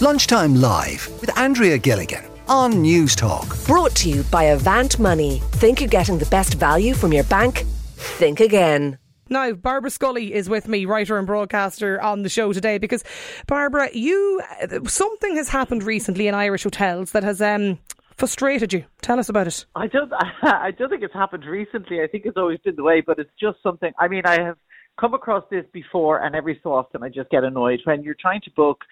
Lunchtime Live with Andrea Gilligan on Newstalk. Brought to you by Avant Money. Think you're getting the best value from your bank? Think again. Now, Barbara Scully is with me, writer and broadcaster on the show today because, Barbara, you something has happened recently in Irish hotels that has um, frustrated you. Tell us about it. I don't. I don't think it's happened recently. I think it's always been the way, but it's just something. I mean, I have come across this before, and every so often I just get annoyed when you're trying to book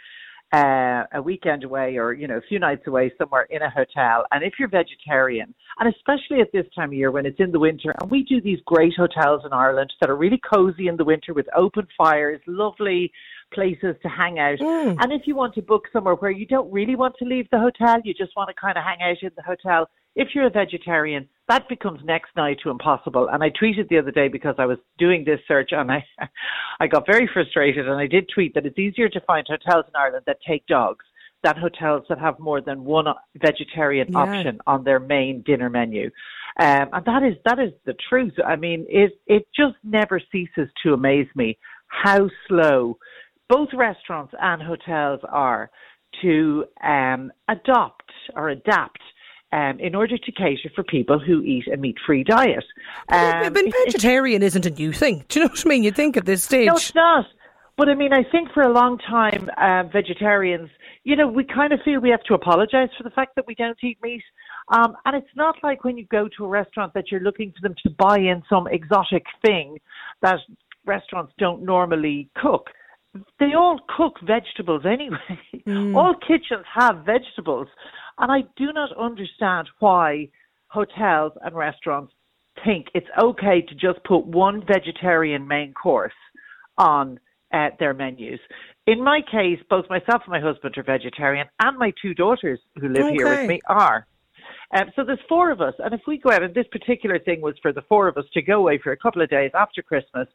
uh, a weekend away or you know a few nights away somewhere in a hotel. And if you're vegetarian and especially at this time of year when it's in the winter and we do these great hotels in Ireland that are really cozy in the winter with open fires lovely places to hang out mm. and if you want to book somewhere where you don't really want to leave the hotel you just want to kind of hang out in the hotel if you're a vegetarian, that becomes next night to impossible. And I tweeted the other day because I was doing this search and I, I got very frustrated and I did tweet that it's easier to find hotels in Ireland that take dogs than hotels that have more than one vegetarian yeah. option on their main dinner menu. Um, and that is, that is the truth. I mean, it, it just never ceases to amaze me how slow both restaurants and hotels are to um, adopt or adapt um, in order to cater for people who eat a meat-free diet. Um, but vegetarian is not a new thing. Do you know what I mean? You think at this stage? No, it's not. But I mean, I think for a long time, uh, vegetarians, you know, we kind of feel we have to apologise for the fact that we don't eat meat. Um, and it's not like when you go to a restaurant that you're looking for them to buy in some exotic thing that restaurants don't normally cook. They all cook vegetables anyway. Mm. All kitchens have vegetables. And I do not understand why hotels and restaurants think it's okay to just put one vegetarian main course on uh, their menus. In my case, both myself and my husband are vegetarian, and my two daughters who live okay. here with me are. Um, so there's four of us, and if we go out, and this particular thing was for the four of us to go away for a couple of days after Christmas,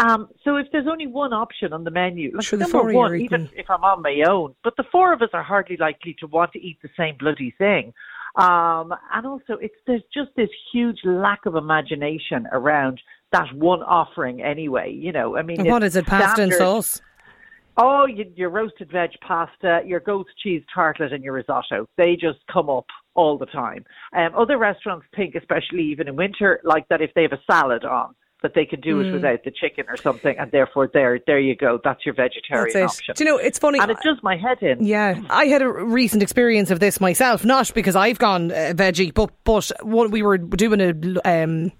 um, so if there's only one option on the menu, like sure, number one, even if I'm on my own, but the four of us are hardly likely to want to eat the same bloody thing. Um, and also, it's there's just this huge lack of imagination around that one offering. Anyway, you know, I mean, what is it, pasta standard, and sauce? Oh, you, your roasted veg pasta, your goat cheese tartlet, and your risotto. They just come up all the time. Um, other restaurants think, especially even in winter, like that if they have a salad on that they can do mm. it without the chicken or something, and therefore there, there you go. That's your vegetarian That's option. Do you know it's funny? And it does my head in. Yeah, I had a recent experience of this myself, not because I've gone uh, veggie, but but what we were doing a. Um,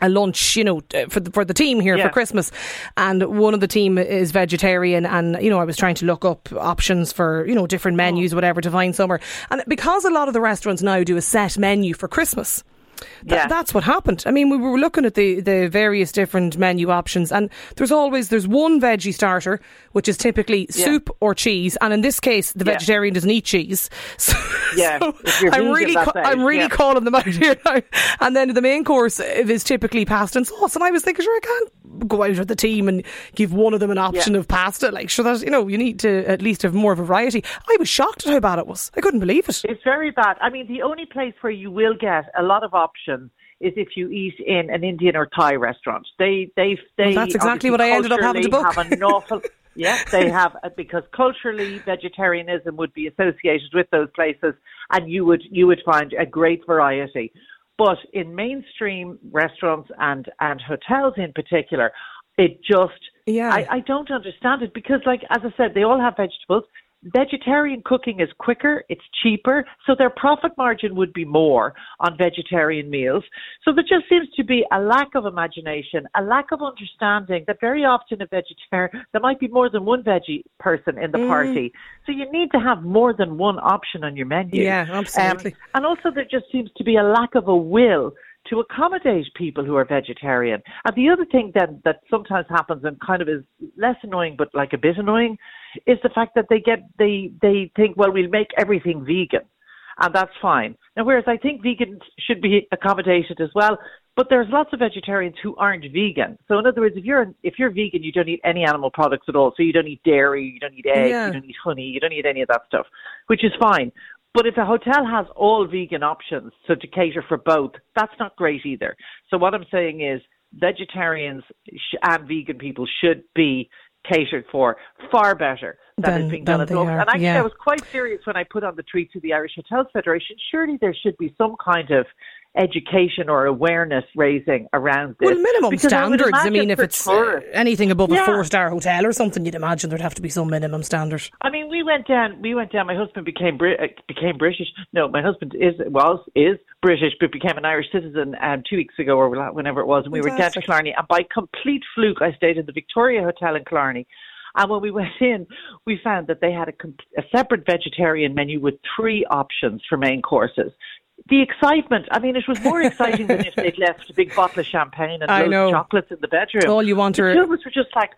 a lunch, you know, for the, for the team here yeah. for Christmas, and one of the team is vegetarian, and you know, I was trying to look up options for you know different menus, oh. whatever, to find somewhere, and because a lot of the restaurants now do a set menu for Christmas. Th- yeah. That's what happened. I mean, we were looking at the, the various different menu options, and there's always there's one veggie starter, which is typically yeah. soup or cheese, and in this case, the yeah. vegetarian doesn't eat cheese. So, yeah, so I'm really ca- I'm really calling them out here now. And then the main course is typically pasta and sauce, and I was thinking, sure, I can't go out with the team and give one of them an option of pasta. Like, sure, that you know, you need to at least have more variety. I was shocked at how bad it was. I couldn't believe it. It's very bad. I mean, the only place where you will get a lot of options option is if you eat in an Indian or Thai restaurant. They they they. Well, that's exactly what I ended up having to book. Have an awful. yeah, they have uh, because culturally vegetarianism would be associated with those places, and you would you would find a great variety. But in mainstream restaurants and and hotels in particular, it just yeah I, I don't understand it because like as I said, they all have vegetables vegetarian cooking is quicker, it's cheaper, so their profit margin would be more on vegetarian meals. So there just seems to be a lack of imagination, a lack of understanding that very often a vegetarian, there might be more than one veggie person in the mm. party. So you need to have more than one option on your menu. Yeah, absolutely. Um, and also there just seems to be a lack of a will to accommodate people who are vegetarian. And the other thing then that sometimes happens and kind of is less annoying but like a bit annoying is the fact that they get they they think well we'll make everything vegan and that's fine. Now whereas I think vegans should be accommodated as well, but there's lots of vegetarians who aren't vegan. So in other words, if you're if you're vegan, you don't eat any animal products at all. So you don't eat dairy, you don't eat eggs, yeah. you don't eat honey, you don't eat any of that stuff, which is fine. But if a hotel has all vegan options, so to cater for both, that's not great either. So what I'm saying is vegetarians and vegan people should be catered for far better than, is being done at the moment. And actually, yeah. I was quite serious when I put on the tweet to the Irish Hotels Federation. Surely there should be some kind of education or awareness raising around this. Well, minimum because standards. I, I mean, if it's uh, anything above yeah. a four star hotel or something, you'd imagine there'd have to be some minimum standard. I mean, we went down. We went down. My husband became Brit- uh, became British. No, my husband is was is British, but became an Irish citizen um, two weeks ago or whenever it was, and we Fantastic. were down to Killarney. And by complete fluke, I stayed in the Victoria Hotel in Killarney. And when we went in, we found that they had a, a, separate vegetarian menu with three options for main courses the excitement. I mean, it was more exciting than if they'd left a big bottle of champagne and I know. of chocolates in the bedroom. All you want to. The were just like,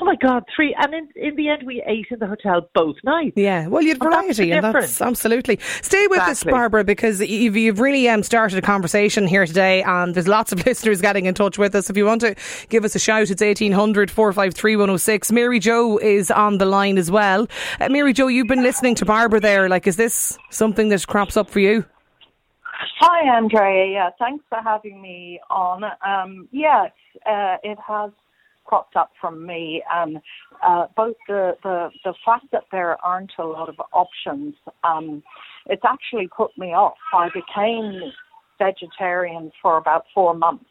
oh my god, three. And in, in the end, we ate in the hotel both nights. Yeah, well, you had variety, and that's absolutely. Stay with exactly. us, Barbara, because you've, you've really um, started a conversation here today, and there's lots of listeners getting in touch with us. If you want to give us a shout, it's eighteen hundred four five three one zero oh six. Mary Joe is on the line as well. Uh, Mary Joe, you've been listening to Barbara there. Like, is this something that crops up for you? Hi, Andrea. Yeah, thanks for having me on. Um, yes, uh, it has cropped up from me, and uh, both the, the the fact that there aren't a lot of options, um, it's actually put me off. I became vegetarian for about four months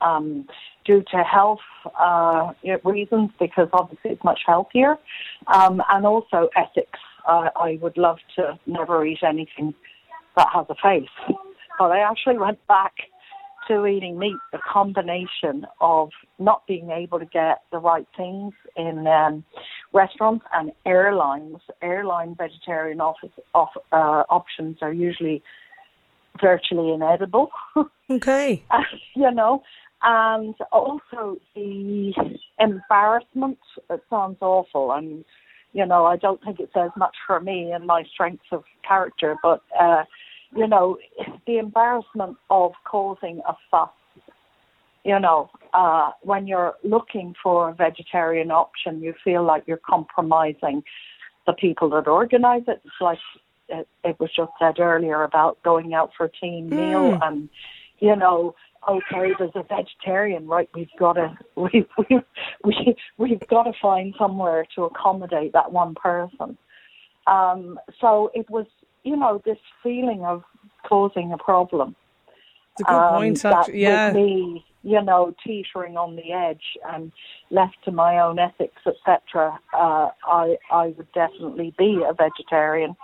um, due to health uh, reasons, because obviously it's much healthier, um, and also ethics. Uh, I would love to never eat anything that has a face. But I actually went back to eating meat, the combination of not being able to get the right things in um, restaurants and airlines. Airline vegetarian office, off, uh, options are usually virtually inedible. Okay. uh, you know, and also the embarrassment. It sounds awful, and you know, I don't think it says much for me and my strengths of character, but. Uh, you know, the embarrassment of causing a fuss. You know, uh, when you're looking for a vegetarian option, you feel like you're compromising the people that organise it. It's like it, it, was just said earlier about going out for a team mm. meal and, you know, okay, there's a vegetarian, right? We've got to we we we we've got to find somewhere to accommodate that one person. Um, so it was you know, this feeling of causing a problem. It's a good um, point, that yeah. With me, you know, teetering on the edge and left to my own ethics, etc., uh, I I would definitely be a vegetarian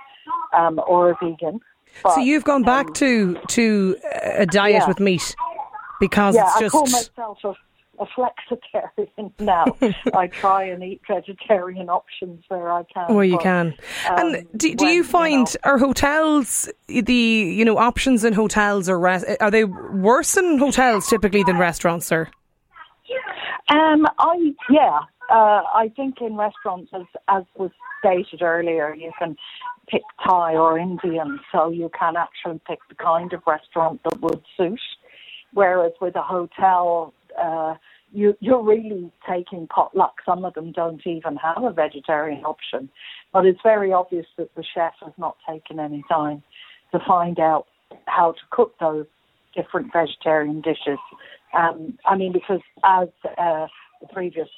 um, or a vegan. But, so you've gone back um, to to a diet yeah. with meat because yeah, it's just. I call myself a a flexitarian now. I try and eat vegetarian options where I can. Where you but, can. Um, and do, do when, you find you know, are hotels the you know options in hotels or res- are they worse in hotels typically than restaurants, sir? Um, I yeah, uh, I think in restaurants, as as was stated earlier, you can pick Thai or Indian, so you can actually pick the kind of restaurant that would suit. Whereas with a hotel, uh, you, you're really taking potluck. Some of them don't even have a vegetarian option, but it's very obvious that the chef has not taken any time to find out how to cook those different vegetarian dishes. Um, I mean, because as uh, the previous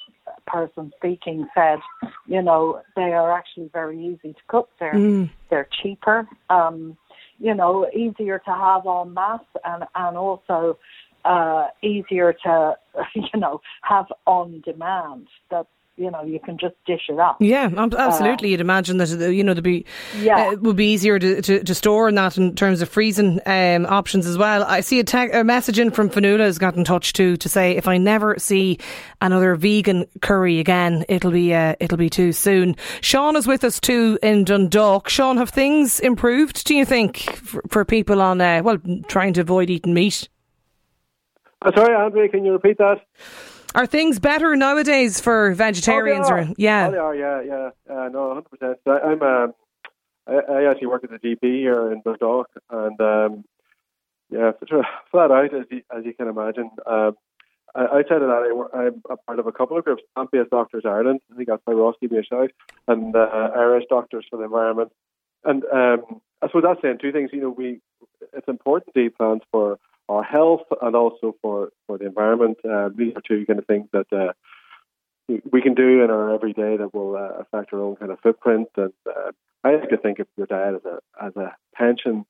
person speaking said, you know, they are actually very easy to cook. They're mm. they're cheaper, um, you know, easier to have en masse, and and also uh, easier to, you know, have on demand. That you know you can just dish it up. Yeah, absolutely. Uh, You'd imagine that uh, you know there'd be yeah. Uh, it would be easier to, to, to, store in that in terms of freezing um, options as well. I see a, te- a message in from Fionnuala has got in touch too to say if I never see another vegan curry again, it'll be uh, it'll be too soon. Sean is with us too in Dundalk. Sean, have things improved? Do you think for, for people on uh, well trying to avoid eating meat? Sorry, Andre, can you repeat that? Are things better nowadays for vegetarians? Oh, or yeah, oh, they are. Yeah, yeah. Uh, no, hundred percent. I'm. Um, I, I, actually work as a GP here in Dundalk, and um, yeah, flat out as you, as you can imagine. Um, outside of that, I, am a part of a couple of groups. Plant-based Doctors Ireland. I think that's by Ross gave me a shout, and uh, Irish Doctors for the Environment. And um, I suppose that's saying two things. You know, we it's important to eat plants for our health and also for, for the environment. Uh, these are two kind of things that uh, we can do in our everyday that will uh, affect our own kind of footprint. And uh, I like to think of your diet as a as a pension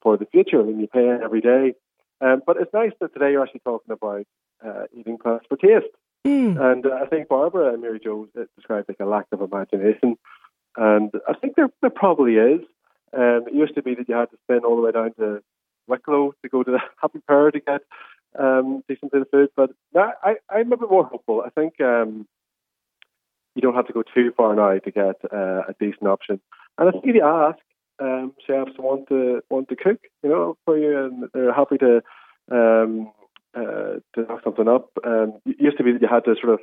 for the future, and you pay it every day. Um, but it's nice that today you're actually talking about uh, eating plants for taste. Mm. And uh, I think Barbara and Mary Jo described like a lack of imagination, and I think there there probably is. Um, it used to be that you had to spin all the way down to Wicklow to go to the Happy Pear to get um, decent bit of food. But now I, I'm a bit more hopeful. I think um, you don't have to go too far now to get uh, a decent option. And I think if you ask um, chefs want to want to cook, you know, for you, and they're happy to um, uh, to knock something up. Um, it used to be that you had to sort of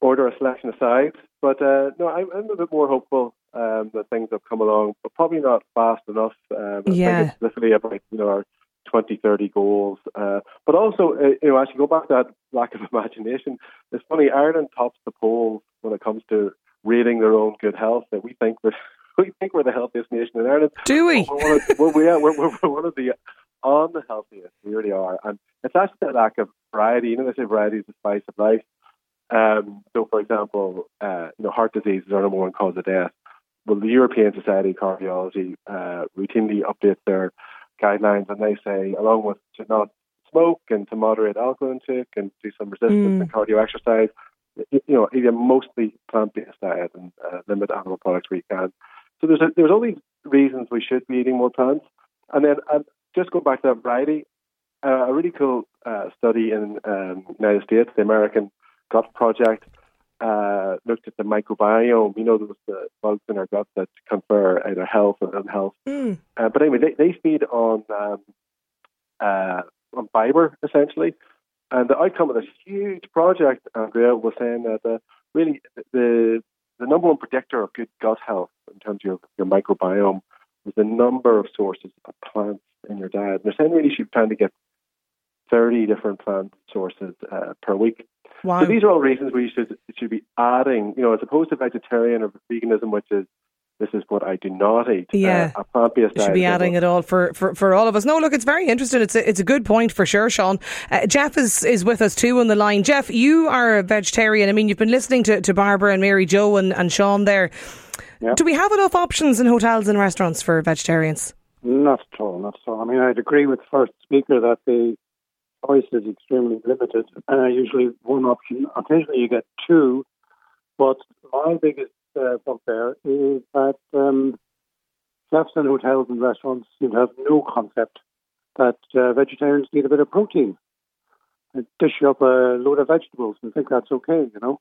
order a selection aside, but uh, no, I'm, I'm, a bit more hopeful um, that things have come along, but probably not fast enough. Um, yeah. I think it's literally about you know our 2030 goals, uh, but also uh, you know as you go back to that lack of imagination, it's funny Ireland tops the polls when it comes to rating their own good health. That we think we're we think we're the healthiest nation in Ireland. Do we? We're one of, well, we are, we're, we're one of the on the healthiest. We really are, and it's actually that lack of variety. You know, they say variety is the spice of life. Um, so, for example, uh, you know, heart disease is our number one cause of death. Well, the European Society of Cardiology uh, routinely updates their guidelines, and they say, along with to not smoke and to moderate alcohol intake and do some resistance mm. and cardio exercise, you, know, eat a mostly plant-based diet and uh, limit animal products where you can. So there's a, there's all these reasons we should be eating more plants, and then uh, just go back to that variety. Uh, a really cool uh, study in um, the United States, the American Gut Project, uh, looked at the microbiome. You know, those the bugs in our gut that confer either health or unhealth. Mm. Uh, but anyway, they, they feed on um, uh, on fiber essentially, and the outcome of this huge project, Andrea, was saying that uh, really the the number one predictor of good gut health in terms of your, your microbiome was the number of sources of plants in your diet. And they're saying really you should plan to get 30 different plant sources uh, per week. Wow. So these are all reasons where you should should be adding, you know, as opposed to vegetarian or veganism, which is this is what I do not eat. Uh, yeah, uh, a plant-based diet. Should be adding it all for, for, for all of us. No, look, it's very interesting. It's a, it's a good point for sure, Sean. Uh, Jeff is, is with us too on the line. Jeff, you are a vegetarian. I mean, you've been listening to, to Barbara and Mary Jo and, and Sean there. Yeah. Do we have enough options in hotels and restaurants for vegetarians? Not at all, not at all. I mean, I'd agree with the first speaker that the choice is extremely limited. Uh, usually one option. Occasionally you get two. But my biggest uh, bugbear is that um, chefs in hotels and restaurants seem to have no concept that uh, vegetarians need a bit of protein. And dish up a load of vegetables and think that's okay, you know.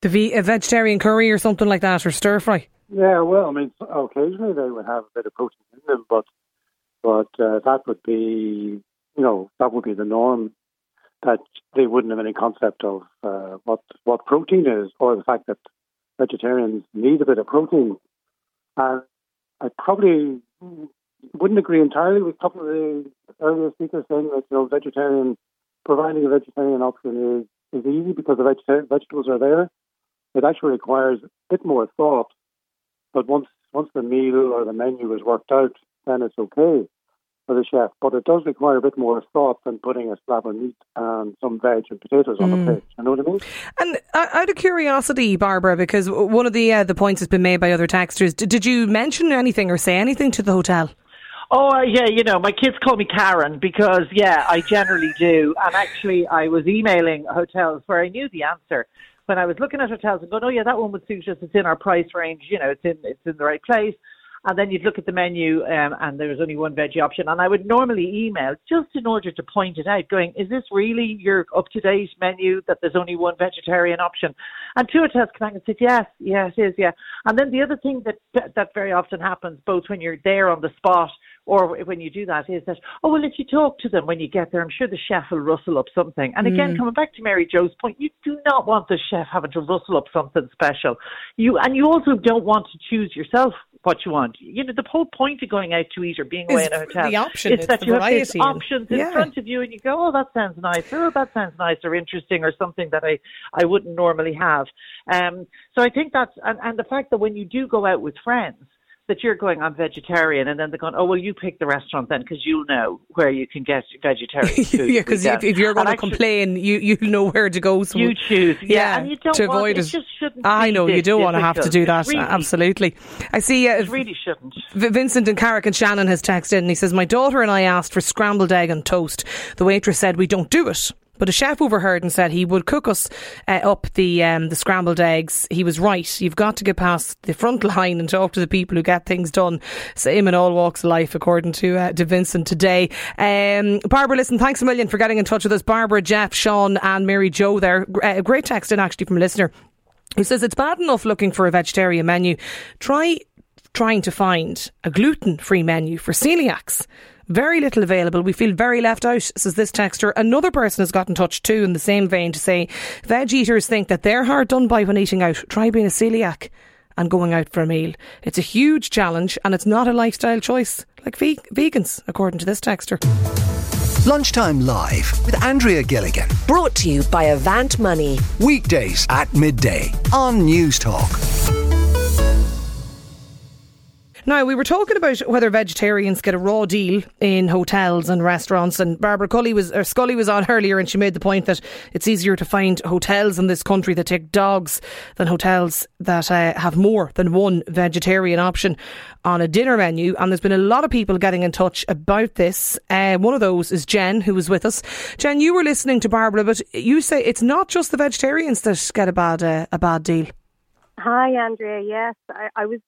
The ve- a vegetarian curry or something like that, or stir fry. Yeah, well, I mean, occasionally they would have a bit of protein in them, but but uh, that would be, you know, that would be the norm. That they wouldn't have any concept of uh, what what protein is, or the fact that vegetarians need a bit of protein. And I probably wouldn't agree entirely with a couple of the earlier speakers saying that you know vegetarian providing a vegetarian option is is easy because the veg- vegetables are there. It actually requires a bit more thought, but once once the meal or the menu is worked out, then it's okay for the chef. But it does require a bit more thought than putting a slab of meat and some veg and potatoes on mm. the plate. You know what I mean? And uh, out of curiosity, Barbara, because one of the uh, the points has been made by other texters, did, did you mention anything or say anything to the hotel? Oh uh, yeah, you know my kids call me Karen because yeah, I generally do. And actually, I was emailing hotels where I knew the answer when I was looking at hotels and going, oh yeah, that one would suit us. It's in our price range. You know, it's in it's in the right place and then you'd look at the menu um, and there was only one veggie option. And I would normally email just in order to point it out going is this really your up to date menu that there's only one vegetarian option? And two hotels come back and said yes yes it is yeah. And then the other thing that that very often happens both when you're there on the spot or when you do that is that oh well if you talk to them when you get there I'm sure the chef will rustle up something and again mm. coming back to Mary Jo's point you do not want the chef having to rustle up something special you and you also don't want to choose yourself what you want. You know, the whole point of going out to eat or being away in a hotel the option, is that you have these options in yeah. front of you, and you go, "Oh, that sounds nice. Oh, that sounds nice or interesting or something that I I wouldn't normally have." Um, so I think that's and, and the fact that when you do go out with friends, that you're going, I'm vegetarian, and then they're going, oh, well, you pick the restaurant then because you'll know where you can get vegetarian food. yeah, because if, if, you're going to complain, you you know where to go. So you choose, yeah, yeah and you don't to avoid it. it I know you don't want to have to do that. Really, Absolutely, I see. Uh, it really shouldn't. Vincent and Carrick-on-Shannon has texted and he says, "My daughter and I asked for scrambled egg and toast. The waitress said we don't do it." But a chef overheard and said he would cook us uh, up the um, the scrambled eggs. He was right. You've got to get past the front line and talk to the people who get things done. Same in all walks of life, according to uh, to Vincent today. Um, Barbara, listen, thanks a million for getting in touch with us. Barbara, Jeff, Sean, and Mary Joe. There, great text in actually from a listener who says it's bad enough looking for a vegetarian menu. Try trying to find a gluten free menu for celiacs. Very little available. We feel very left out, says this texter. Another person has got in touch too in the same vein to say veg eaters think that they're hard done by when eating out. Try being a celiac and going out for a meal. It's a huge challenge and it's not a lifestyle choice like ve- vegans, according to this texter. Lunchtime Live with Andrea Gilligan. Brought to you by Avant Money. Weekdays at midday on Newstalk. Now, we were talking about whether vegetarians get a raw deal in hotels and restaurants, and Barbara Cully was, or Scully was on earlier, and she made the point that it's easier to find hotels in this country that take dogs than hotels that uh, have more than one vegetarian option on a dinner menu. And there's been a lot of people getting in touch about this. Uh, one of those is Jen, who was with us. Jen, you were listening to Barbara, but you say it's not just the vegetarians that get a bad uh, a bad deal. Hi, Andrea. Yes, I, I was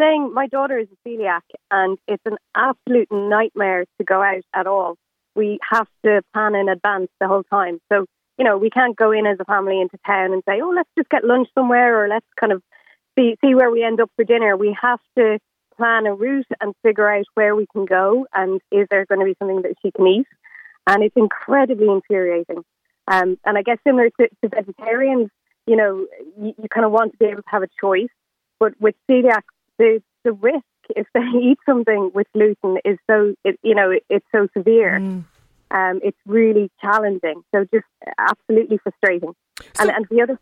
saying my daughter is a celiac and it's an absolute nightmare to go out at all. We have to plan in advance the whole time. So, you know, we can't go in as a family into town and say, oh, let's just get lunch somewhere or let's kind of see, see where we end up for dinner. We have to plan a route and figure out where we can go and is there going to be something that she can eat. And it's incredibly infuriating. Um, and I guess similar to, to vegetarians, you know, you, you kind of want to be able to have a choice. But with celiac, the the risk if they eat something with gluten is so it, you know it, it's so severe. Mm. Um, it's really challenging. So just absolutely frustrating. So, and and the other.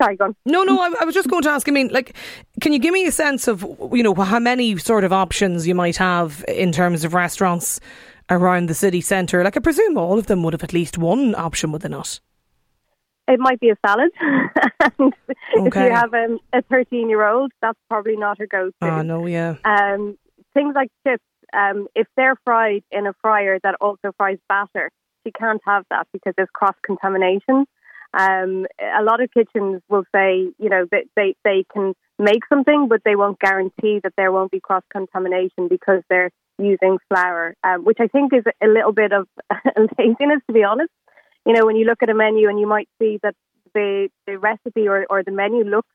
Sorry, go on. No, no, I, I, was just going to ask. I mean, like, can you give me a sense of, you know, how many sort of options you might have in terms of restaurants around the city centre? Like, I presume all of them would have at least one option, would they not? It might be a salad. okay. If you have um, a 13 year old, that's probably not her go to. Oh, no, yeah. Um, things like chips, um, if they're fried in a fryer that also fries batter, she can't have that because there's cross contamination. Um, a lot of kitchens will say, you know, that they, they can make something, but they won't guarantee that there won't be cross contamination because they're using flour, um, which I think is a little bit of laziness, to be honest you know, when you look at a menu and you might see that the, the recipe or, or the menu looks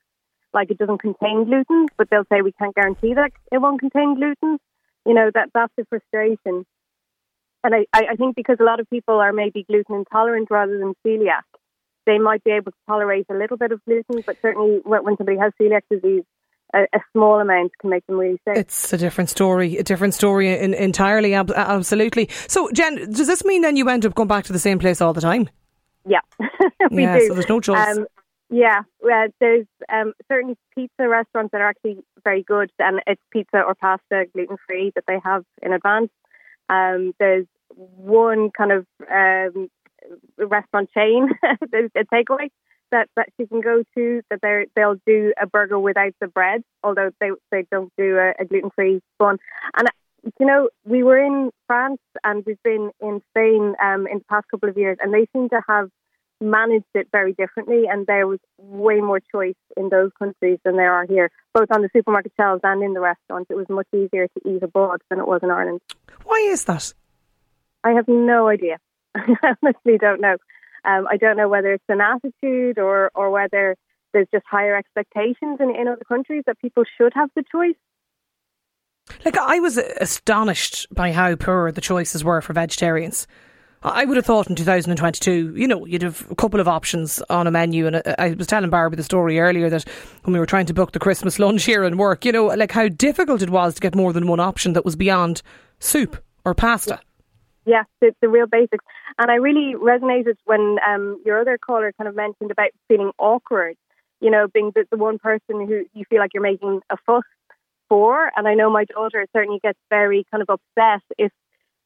like it doesn't contain gluten, but they'll say we can't guarantee that it won't contain gluten. You know, that that's the frustration. And I, I think because a lot of people are maybe gluten intolerant rather than celiac, they might be able to tolerate a little bit of gluten, but certainly when somebody has celiac disease, a, a, small amount can make them really sick. It's a different story, a different story in, entirely, ab- absolutely. So, Jen, does this mean then you end up going back to the same place all the time? Yeah, we yeah, do. So there's no choice. Um, yeah, uh, there's um, certainly pizza restaurants that are actually very good, and it's pizza or pasta gluten free that they have in advance. Um, there's one kind of um, restaurant chain, a takeaway that, that she can go to that they they'll do a burger without the bread, although they they don't do a, a gluten free one. And you know, we were in France and we've been in Spain um, in the past couple of years, and they seem to have managed it very differently. And there was way more choice in those countries than there are here, both on the supermarket shelves and in the restaurants. It was much easier to eat abroad than it was in Ireland. Why is that? I have no idea. I honestly don't know. Um, I don't know whether it's an attitude or, or whether there's just higher expectations in, in other countries that people should have the choice. Like, I was astonished by how poor the choices were for vegetarians. I would have thought in 2022, you know, you'd have a couple of options on a menu. And I was telling Barbara the story earlier that when we were trying to book the Christmas lunch here and work, you know, like how difficult it was to get more than one option that was beyond soup or pasta. Yeah, the, the real basics. And I really resonated when um, your other caller kind of mentioned about feeling awkward, you know, being the, the one person who you feel like you're making a fuss before, and I know my daughter certainly gets very kind of upset if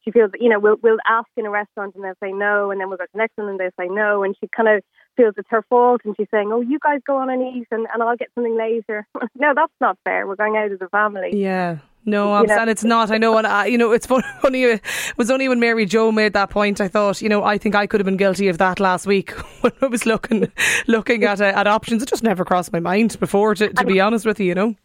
she feels, you know, we'll we'll ask in a restaurant and they'll say no, and then we'll go to the next one and they'll say no, and she kind of feels it's her fault, and she's saying, oh, you guys go on and eat, and, and I'll get something later. no, that's not fair. We're going out as a family. Yeah. No, I'm saying it's not. I know, and I, you know, it's funny. It was only when Mary Jo made that point. I thought, you know, I think I could have been guilty of that last week when I was looking looking at uh, at options. It just never crossed my mind before, to, to be honest with you. You know.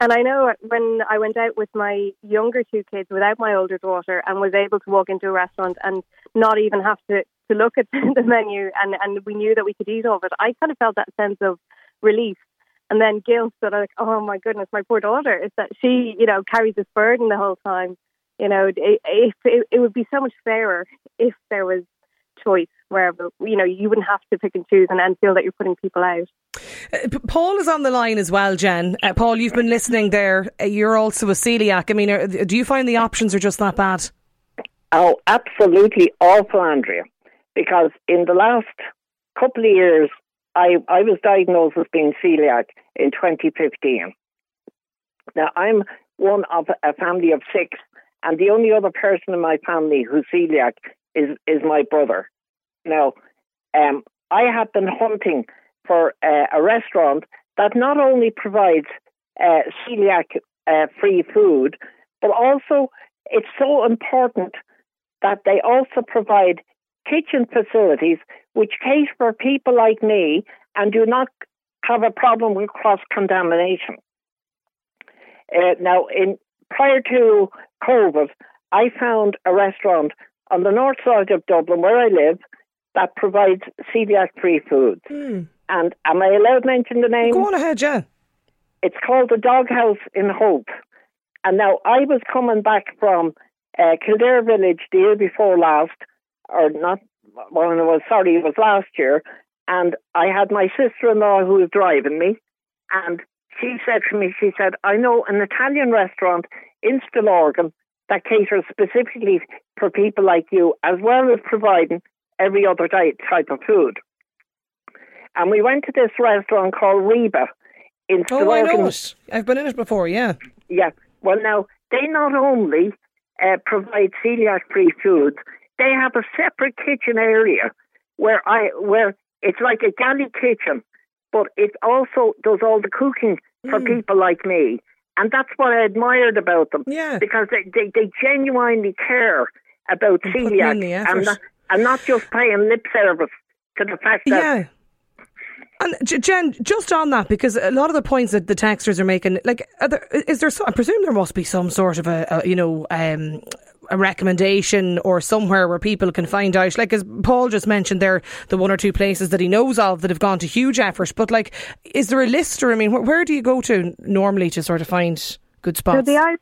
And I know when I went out with my younger two kids without my older daughter and was able to walk into a restaurant and not even have to, to look at the menu and, and we knew that we could eat all of it, I kind of felt that sense of relief and then guilt that I like, oh my goodness, my poor daughter is that she, you know, carries this burden the whole time. You know, it, it, it would be so much fairer if there was choice wherever you know you wouldn't have to pick and choose and then feel that you're putting people out. Uh, Paul is on the line as well, Jen. Uh, Paul, you've been listening there. Uh, you're also a celiac. I mean, are, do you find the options are just that bad? Oh, absolutely awful, Andrea. Because in the last couple of years, I, I was diagnosed as being celiac in 2015. Now, I'm one of a family of six, and the only other person in my family who's celiac is, is my brother. Now, um, I have been hunting for uh, a restaurant that not only provides uh, celiac uh, free food, but also it's so important that they also provide kitchen facilities which cater for people like me and do not have a problem with cross contamination. Uh, now, in prior to COVID, I found a restaurant on the north side of Dublin where I live that provides celiac free foods. Mm. And am I allowed to mention the name? Go on ahead, yeah. It's called the Doghouse in Howth. And now I was coming back from uh, Kildare Village the year before last, or not, well, it was, sorry, it was last year. And I had my sister in law who was driving me. And she said to me, she said, I know an Italian restaurant in Stillorgan that caters specifically for people like you, as well as providing every other type of food. And we went to this restaurant called Reba in Oh, I know it. I've been in it before, yeah. Yeah. Well, now, they not only uh, provide celiac free foods, they have a separate kitchen area where I where it's like a galley kitchen, but it also does all the cooking for mm. people like me. And that's what I admired about them. Yeah. Because they, they, they genuinely care about and celiac and not, and not just paying lip service to the fact that yeah. And Jen, just on that, because a lot of the points that the texters are making, like, are there, is there? I presume there must be some sort of a, a you know, um, a recommendation or somewhere where people can find out. Like as Paul just mentioned, there the one or two places that he knows of that have gone to huge effort. But like, is there a list, or I mean, where, where do you go to normally to sort of find good spots? So the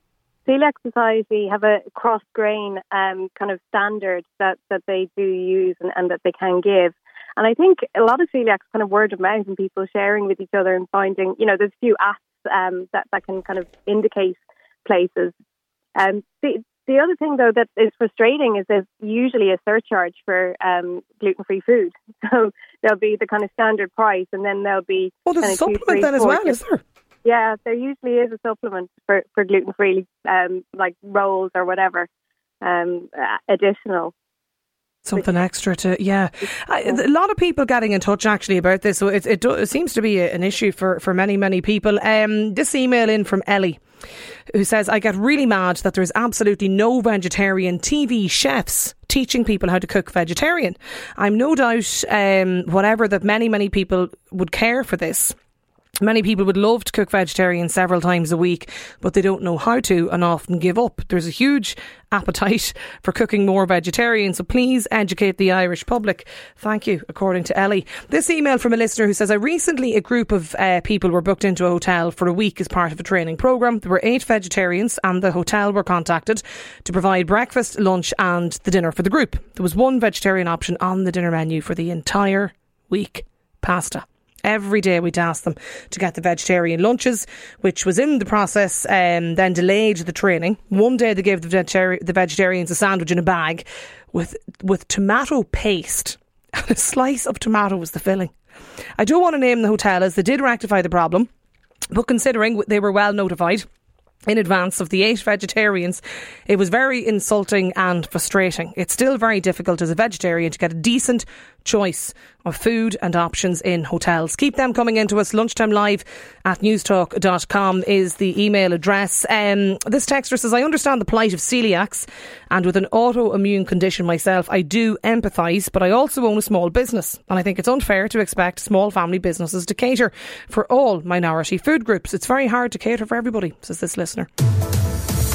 Celiac Society have a cross grain um, kind of standard that, that they do use and, and that they can give. And I think a lot of celiacs kind of word of mouth and people sharing with each other and finding, you know, there's a few apps um, that, that can kind of indicate places. Um, the, the other thing, though, that is frustrating is there's usually a surcharge for um, gluten free food. So there'll be the kind of standard price, and then there'll be. Oh, there's a supplement then as well, is there? Yeah, there usually is a supplement for, for gluten free, um, like rolls or whatever, um, additional something extra to yeah a lot of people getting in touch actually about this so it, it, do, it seems to be an issue for, for many many people um, this email in from Ellie who says I get really mad that there's absolutely no vegetarian TV chefs teaching people how to cook vegetarian. I'm no doubt um, whatever that many many people would care for this Many people would love to cook vegetarian several times a week, but they don't know how to and often give up. There's a huge appetite for cooking more vegetarian, so please educate the Irish public. Thank you, according to Ellie. This email from a listener who says, I recently, a group of uh, people were booked into a hotel for a week as part of a training programme. There were eight vegetarians, and the hotel were contacted to provide breakfast, lunch, and the dinner for the group. There was one vegetarian option on the dinner menu for the entire week pasta. Every day we'd ask them to get the vegetarian lunches, which was in the process, um, then delayed the training. One day they gave the, vegetari- the vegetarians a sandwich in a bag with, with tomato paste. And a slice of tomato was the filling. I don't want to name the hotel as they did rectify the problem, but considering they were well notified, in advance of the eight vegetarians, it was very insulting and frustrating. It's still very difficult as a vegetarian to get a decent choice of food and options in hotels. Keep them coming into us. Lunchtime live at newstalk.com is the email address. Um, this texter says, I understand the plight of celiacs and with an autoimmune condition myself, I do empathise, but I also own a small business and I think it's unfair to expect small family businesses to cater for all minority food groups. It's very hard to cater for everybody, says this listener.